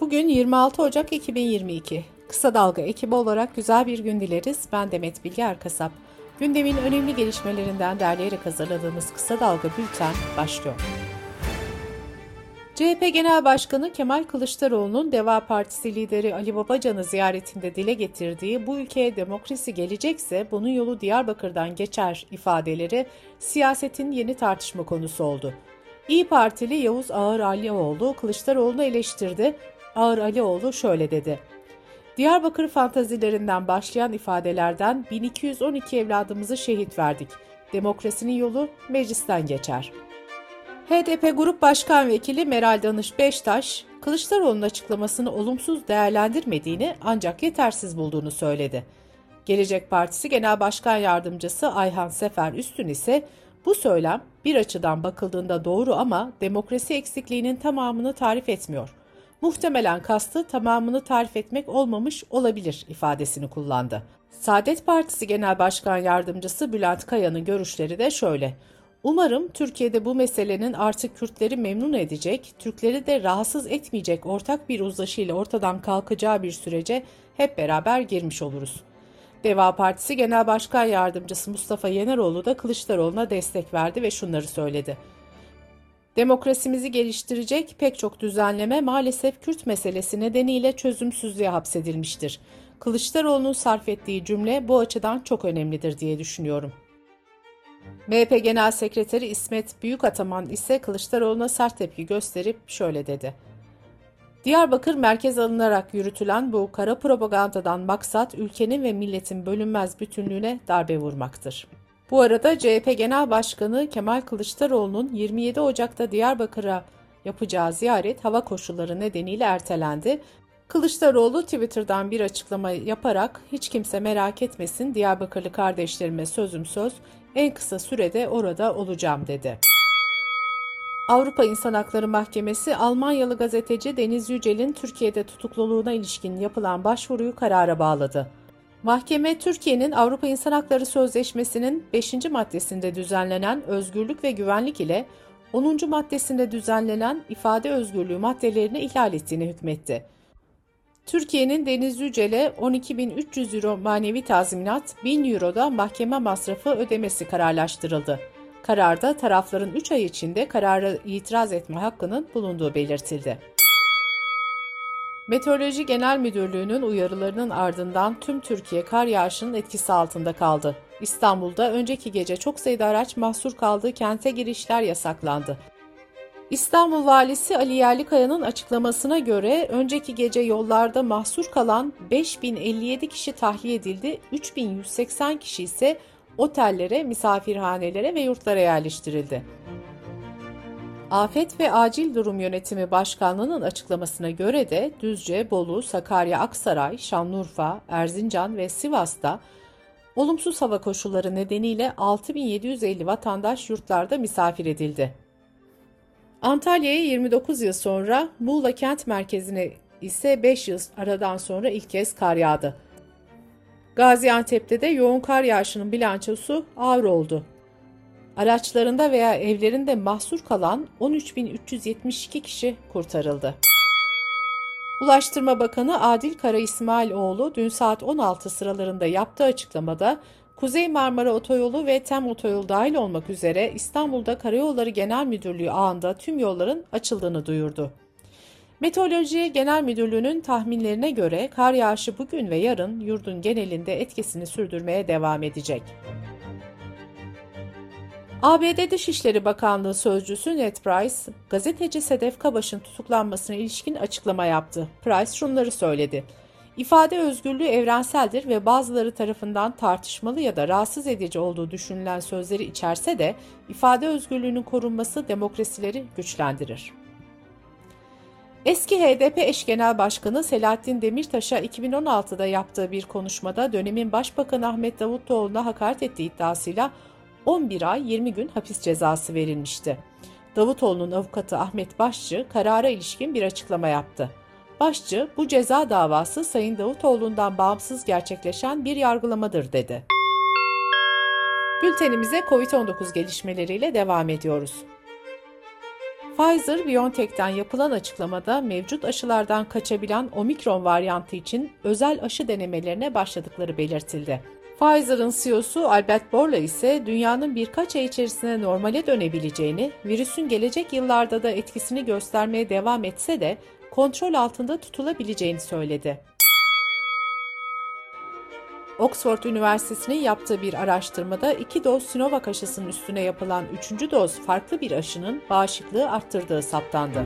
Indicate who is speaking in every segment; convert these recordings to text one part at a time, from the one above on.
Speaker 1: Bugün 26 Ocak 2022. Kısa Dalga ekibi olarak güzel bir gün dileriz. Ben Demet Bilge Erkasap. Gündemin önemli gelişmelerinden derleyerek hazırladığımız Kısa Dalga Bülten başlıyor. CHP Genel Başkanı Kemal Kılıçdaroğlu'nun Deva Partisi lideri Ali Babacan'ı ziyaretinde dile getirdiği bu ülkeye demokrasi gelecekse bunun yolu Diyarbakır'dan geçer ifadeleri siyasetin yeni tartışma konusu oldu. İyi Partili Yavuz Ağır Alioğlu Kılıçdaroğlu'nu eleştirdi. Ağır Alioğlu şöyle dedi. Diyarbakır fantazilerinden başlayan ifadelerden 1212 evladımızı şehit verdik. Demokrasinin yolu meclisten geçer. HDP Grup Başkan Vekili Meral Danış Beştaş, Kılıçdaroğlu'nun açıklamasını olumsuz değerlendirmediğini ancak yetersiz bulduğunu söyledi. Gelecek Partisi Genel Başkan Yardımcısı Ayhan Sefer Üstün ise bu söylem bir açıdan bakıldığında doğru ama demokrasi eksikliğinin tamamını tarif etmiyor. Muhtemelen kastı tamamını tarif etmek olmamış olabilir ifadesini kullandı. Saadet Partisi Genel Başkan Yardımcısı Bülent Kaya'nın görüşleri de şöyle. Umarım Türkiye'de bu meselenin artık Kürtleri memnun edecek, Türkleri de rahatsız etmeyecek ortak bir uzlaşıyla ortadan kalkacağı bir sürece hep beraber girmiş oluruz. Deva Partisi Genel Başkan Yardımcısı Mustafa Yeneroğlu da Kılıçdaroğlu'na destek verdi ve şunları söyledi. Demokrasimizi geliştirecek pek çok düzenleme maalesef Kürt meselesi nedeniyle çözümsüzlüğe hapsedilmiştir. Kılıçdaroğlu'nun sarf ettiği cümle bu açıdan çok önemlidir diye düşünüyorum. MHP Genel Sekreteri İsmet Büyükataman ise Kılıçdaroğlu'na sert tepki gösterip şöyle dedi. Diyarbakır merkez alınarak yürütülen bu kara propagandadan maksat ülkenin ve milletin bölünmez bütünlüğüne darbe vurmaktır. Bu arada CHP Genel Başkanı Kemal Kılıçdaroğlu'nun 27 Ocak'ta Diyarbakır'a yapacağı ziyaret hava koşulları nedeniyle ertelendi. Kılıçdaroğlu Twitter'dan bir açıklama yaparak hiç kimse merak etmesin Diyarbakırlı kardeşlerime sözüm söz en kısa sürede orada olacağım dedi. Avrupa İnsan Hakları Mahkemesi Almanyalı gazeteci Deniz Yücel'in Türkiye'de tutukluluğuna ilişkin yapılan başvuruyu karara bağladı. Mahkeme Türkiye'nin Avrupa İnsan Hakları Sözleşmesi'nin 5. maddesinde düzenlenen özgürlük ve güvenlik ile 10. maddesinde düzenlenen ifade özgürlüğü maddelerini ihlal ettiğini hükmetti. Türkiye'nin Deniz Yücel'e 12.300 euro manevi tazminat, 1000 euro da mahkeme masrafı ödemesi kararlaştırıldı. Kararda tarafların 3 ay içinde karara itiraz etme hakkının bulunduğu belirtildi. Meteoroloji Genel Müdürlüğü'nün uyarılarının ardından tüm Türkiye kar yağışının etkisi altında kaldı. İstanbul'da önceki gece çok sayıda araç mahsur kaldığı kente girişler yasaklandı. İstanbul Valisi Ali Yerlikaya'nın açıklamasına göre önceki gece yollarda mahsur kalan 5057 kişi tahliye edildi, 3180 kişi ise otellere, misafirhanelere ve yurtlara yerleştirildi. Afet ve Acil Durum Yönetimi Başkanlığı'nın açıklamasına göre de Düzce, Bolu, Sakarya, Aksaray, Şanlıurfa, Erzincan ve Sivas'ta olumsuz hava koşulları nedeniyle 6750 vatandaş yurtlarda misafir edildi. Antalya'ya 29 yıl sonra, Muğla kent merkezine ise 5 yıl aradan sonra ilk kez kar yağdı. Gaziantep'te de yoğun kar yağışının bilançosu ağır oldu. Araçlarında veya evlerinde mahsur kalan 13.372 kişi kurtarıldı. Ulaştırma Bakanı Adil Kara İsmailoğlu dün saat 16 sıralarında yaptığı açıklamada Kuzey Marmara Otoyolu ve TEM Otoyolu dahil olmak üzere İstanbul'da Karayolları Genel Müdürlüğü ağında tüm yolların açıldığını duyurdu. Meteoroloji Genel Müdürlüğü'nün tahminlerine göre kar yağışı bugün ve yarın yurdun genelinde etkisini sürdürmeye devam edecek. ABD Dışişleri Bakanlığı Sözcüsü Ned Price, gazeteci Sedef Kabaş'ın tutuklanmasına ilişkin açıklama yaptı. Price şunları söyledi. İfade özgürlüğü evrenseldir ve bazıları tarafından tartışmalı ya da rahatsız edici olduğu düşünülen sözleri içerse de ifade özgürlüğünün korunması demokrasileri güçlendirir. Eski HDP eş genel başkanı Selahattin Demirtaş'a 2016'da yaptığı bir konuşmada dönemin Başbakanı Ahmet Davutoğlu'na hakaret ettiği iddiasıyla 11 ay 20 gün hapis cezası verilmişti. Davutoğlu'nun avukatı Ahmet Başçı karara ilişkin bir açıklama yaptı. Başçı, bu ceza davası Sayın Davutoğlu'ndan bağımsız gerçekleşen bir yargılamadır dedi. Bültenimize COVID-19 gelişmeleriyle devam ediyoruz. Pfizer-BioNTech'ten yapılan açıklamada mevcut aşılardan kaçabilen omikron varyantı için özel aşı denemelerine başladıkları belirtildi. Pfizer'ın CEO'su Albert Bourla ise dünyanın birkaç ay içerisinde normale dönebileceğini, virüsün gelecek yıllarda da etkisini göstermeye devam etse de kontrol altında tutulabileceğini söyledi. Oxford Üniversitesi'nin yaptığı bir araştırmada iki doz Sinovac aşısının üstüne yapılan üçüncü doz farklı bir aşının bağışıklığı arttırdığı saptandı.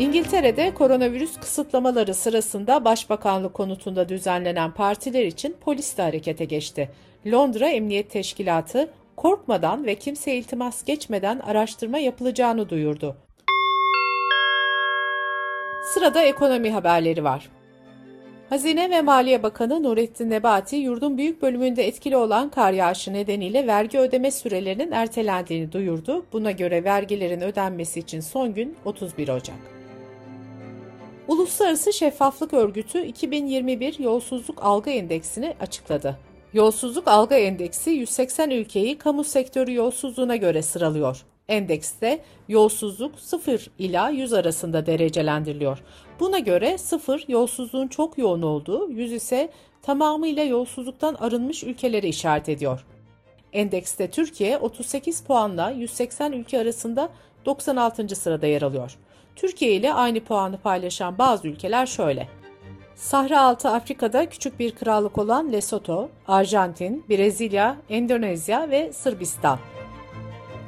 Speaker 1: İngiltere'de koronavirüs kısıtlamaları sırasında Başbakanlık konutunda düzenlenen partiler için polis de harekete geçti. Londra Emniyet Teşkilatı korkmadan ve kimseye iltimas geçmeden araştırma yapılacağını duyurdu. Sırada ekonomi haberleri var. Hazine ve Maliye Bakanı Nurettin Nebati, yurdun büyük bölümünde etkili olan kar yağışı nedeniyle vergi ödeme sürelerinin ertelendiğini duyurdu. Buna göre vergilerin ödenmesi için son gün 31 Ocak. Uluslararası Şeffaflık Örgütü 2021 Yolsuzluk Algı Endeksini açıkladı. Yolsuzluk Algı Endeksi 180 ülkeyi kamu sektörü yolsuzluğuna göre sıralıyor. Endekste yolsuzluk 0 ila 100 arasında derecelendiriliyor. Buna göre 0 yolsuzluğun çok yoğun olduğu, 100 ise tamamıyla yolsuzluktan arınmış ülkeleri işaret ediyor. Endekste Türkiye 38 puanla 180 ülke arasında 96. sırada yer alıyor. Türkiye ile aynı puanı paylaşan bazı ülkeler şöyle. Sahra altı Afrika'da küçük bir krallık olan Lesotho, Arjantin, Brezilya, Endonezya ve Sırbistan.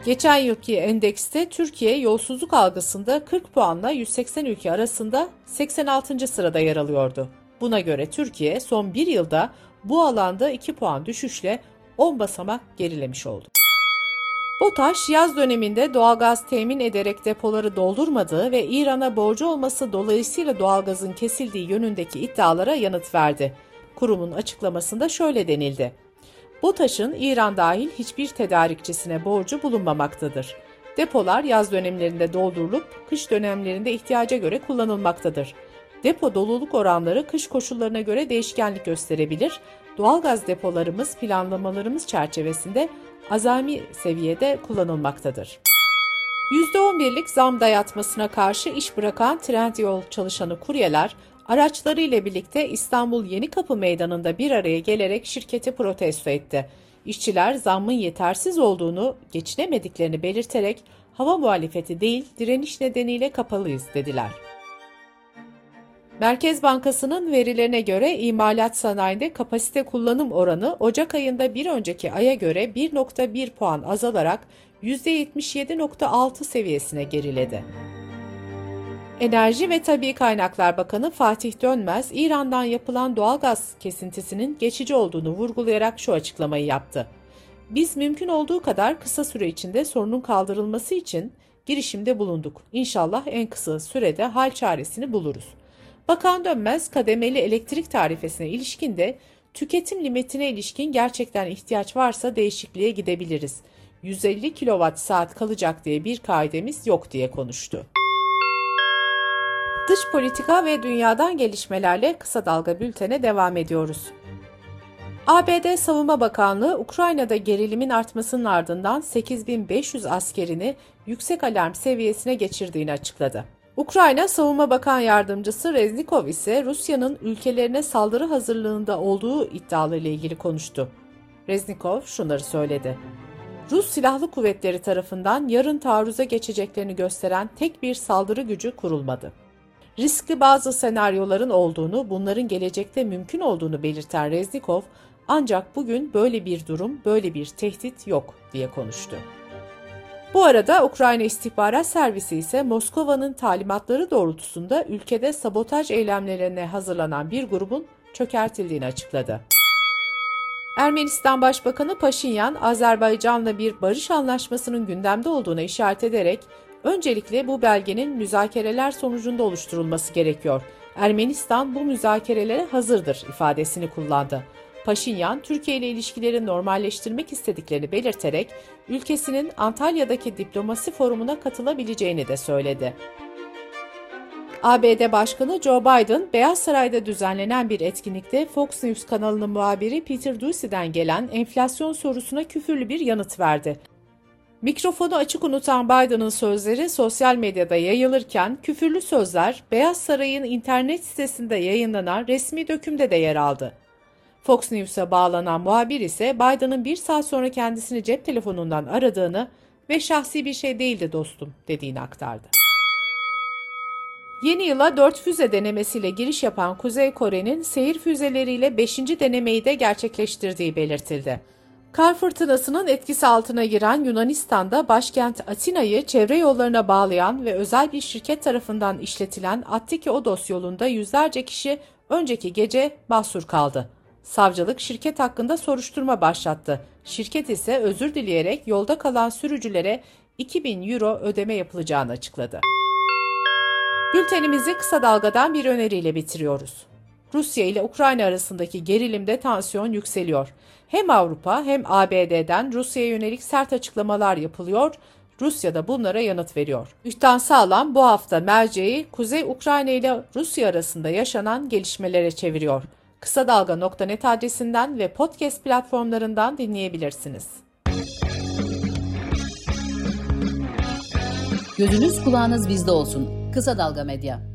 Speaker 1: Geçen yılki endekste Türkiye yolsuzluk algısında 40 puanla 180 ülke arasında 86. sırada yer alıyordu. Buna göre Türkiye son bir yılda bu alanda 2 puan düşüşle 10 basamak gerilemiş oldu. BOTAŞ yaz döneminde doğalgaz temin ederek depoları doldurmadığı ve İran'a borcu olması dolayısıyla doğalgazın kesildiği yönündeki iddialara yanıt verdi. Kurumun açıklamasında şöyle denildi. BOTAŞ'ın İran dahil hiçbir tedarikçisine borcu bulunmamaktadır. Depolar yaz dönemlerinde doldurulup kış dönemlerinde ihtiyaca göre kullanılmaktadır. Depo doluluk oranları kış koşullarına göre değişkenlik gösterebilir. Doğalgaz depolarımız planlamalarımız çerçevesinde azami seviyede kullanılmaktadır. %11'lik zam dayatmasına karşı iş bırakan Trendyol çalışanı kuryeler araçlarıyla birlikte İstanbul Yenikapı Meydanı'nda bir araya gelerek şirketi protesto etti. İşçiler zammın yetersiz olduğunu, geçinemediklerini belirterek hava muhalefeti değil direniş nedeniyle kapalıyız dediler. Merkez Bankası'nın verilerine göre imalat sanayinde kapasite kullanım oranı Ocak ayında bir önceki aya göre 1.1 puan azalarak %77.6 seviyesine geriledi. Enerji ve Tabi Kaynaklar Bakanı Fatih Dönmez, İran'dan yapılan doğalgaz kesintisinin geçici olduğunu vurgulayarak şu açıklamayı yaptı. Biz mümkün olduğu kadar kısa süre içinde sorunun kaldırılması için girişimde bulunduk. İnşallah en kısa sürede hal çaresini buluruz. Bakan Dönmez kademeli elektrik tarifesine ilişkin de tüketim limitine ilişkin gerçekten ihtiyaç varsa değişikliğe gidebiliriz. 150 kWh saat kalacak diye bir kaidemiz yok diye konuştu. Dış politika ve dünyadan gelişmelerle kısa dalga bültene devam ediyoruz. ABD Savunma Bakanlığı Ukrayna'da gerilimin artmasının ardından 8500 askerini yüksek alarm seviyesine geçirdiğini açıkladı. Ukrayna Savunma Bakan Yardımcısı Reznikov ise Rusya'nın ülkelerine saldırı hazırlığında olduğu iddialarıyla ilgili konuştu. Reznikov şunları söyledi. Rus Silahlı Kuvvetleri tarafından yarın taarruza geçeceklerini gösteren tek bir saldırı gücü kurulmadı. Riskli bazı senaryoların olduğunu, bunların gelecekte mümkün olduğunu belirten Reznikov, ancak bugün böyle bir durum, böyle bir tehdit yok diye konuştu. Bu arada Ukrayna İstihbarat Servisi ise Moskova'nın talimatları doğrultusunda ülkede sabotaj eylemlerine hazırlanan bir grubun çökertildiğini açıkladı. Ermenistan Başbakanı Paşinyan, Azerbaycan'la bir barış anlaşmasının gündemde olduğuna işaret ederek Öncelikle bu belgenin müzakereler sonucunda oluşturulması gerekiyor. Ermenistan bu müzakerelere hazırdır ifadesini kullandı. Paşinyan, Türkiye ile ilişkileri normalleştirmek istediklerini belirterek ülkesinin Antalya'daki diplomasi forumuna katılabileceğini de söyledi. ABD Başkanı Joe Biden, Beyaz Saray'da düzenlenen bir etkinlikte Fox News kanalının muhabiri Peter Doocy'den gelen enflasyon sorusuna küfürlü bir yanıt verdi. Mikrofonu açık unutan Biden'ın sözleri sosyal medyada yayılırken küfürlü sözler Beyaz Saray'ın internet sitesinde yayınlanan resmi dökümde de yer aldı. Fox News'a bağlanan muhabir ise Biden'ın bir saat sonra kendisini cep telefonundan aradığını ve şahsi bir şey değildi dostum dediğini aktardı. Yeni yıla 4 füze denemesiyle giriş yapan Kuzey Kore'nin seyir füzeleriyle 5. denemeyi de gerçekleştirdiği belirtildi. Kar fırtınasının etkisi altına giren Yunanistan'da başkent Atina'yı çevre yollarına bağlayan ve özel bir şirket tarafından işletilen Attiki Odos yolunda yüzlerce kişi önceki gece mahsur kaldı. Savcılık şirket hakkında soruşturma başlattı. Şirket ise özür dileyerek yolda kalan sürücülere 2000 euro ödeme yapılacağını açıkladı. Bültenimizi kısa dalgadan bir öneriyle bitiriyoruz. Rusya ile Ukrayna arasındaki gerilimde tansiyon yükseliyor. Hem Avrupa hem ABD'den Rusya'ya yönelik sert açıklamalar yapılıyor. Rusya da bunlara yanıt veriyor. Ühtan Sağlam bu hafta merceği Kuzey Ukrayna ile Rusya arasında yaşanan gelişmelere çeviriyor. Kısa Dalga.net adresinden ve podcast platformlarından dinleyebilirsiniz.
Speaker 2: Gözünüz kulağınız bizde olsun. Kısa Dalga Medya.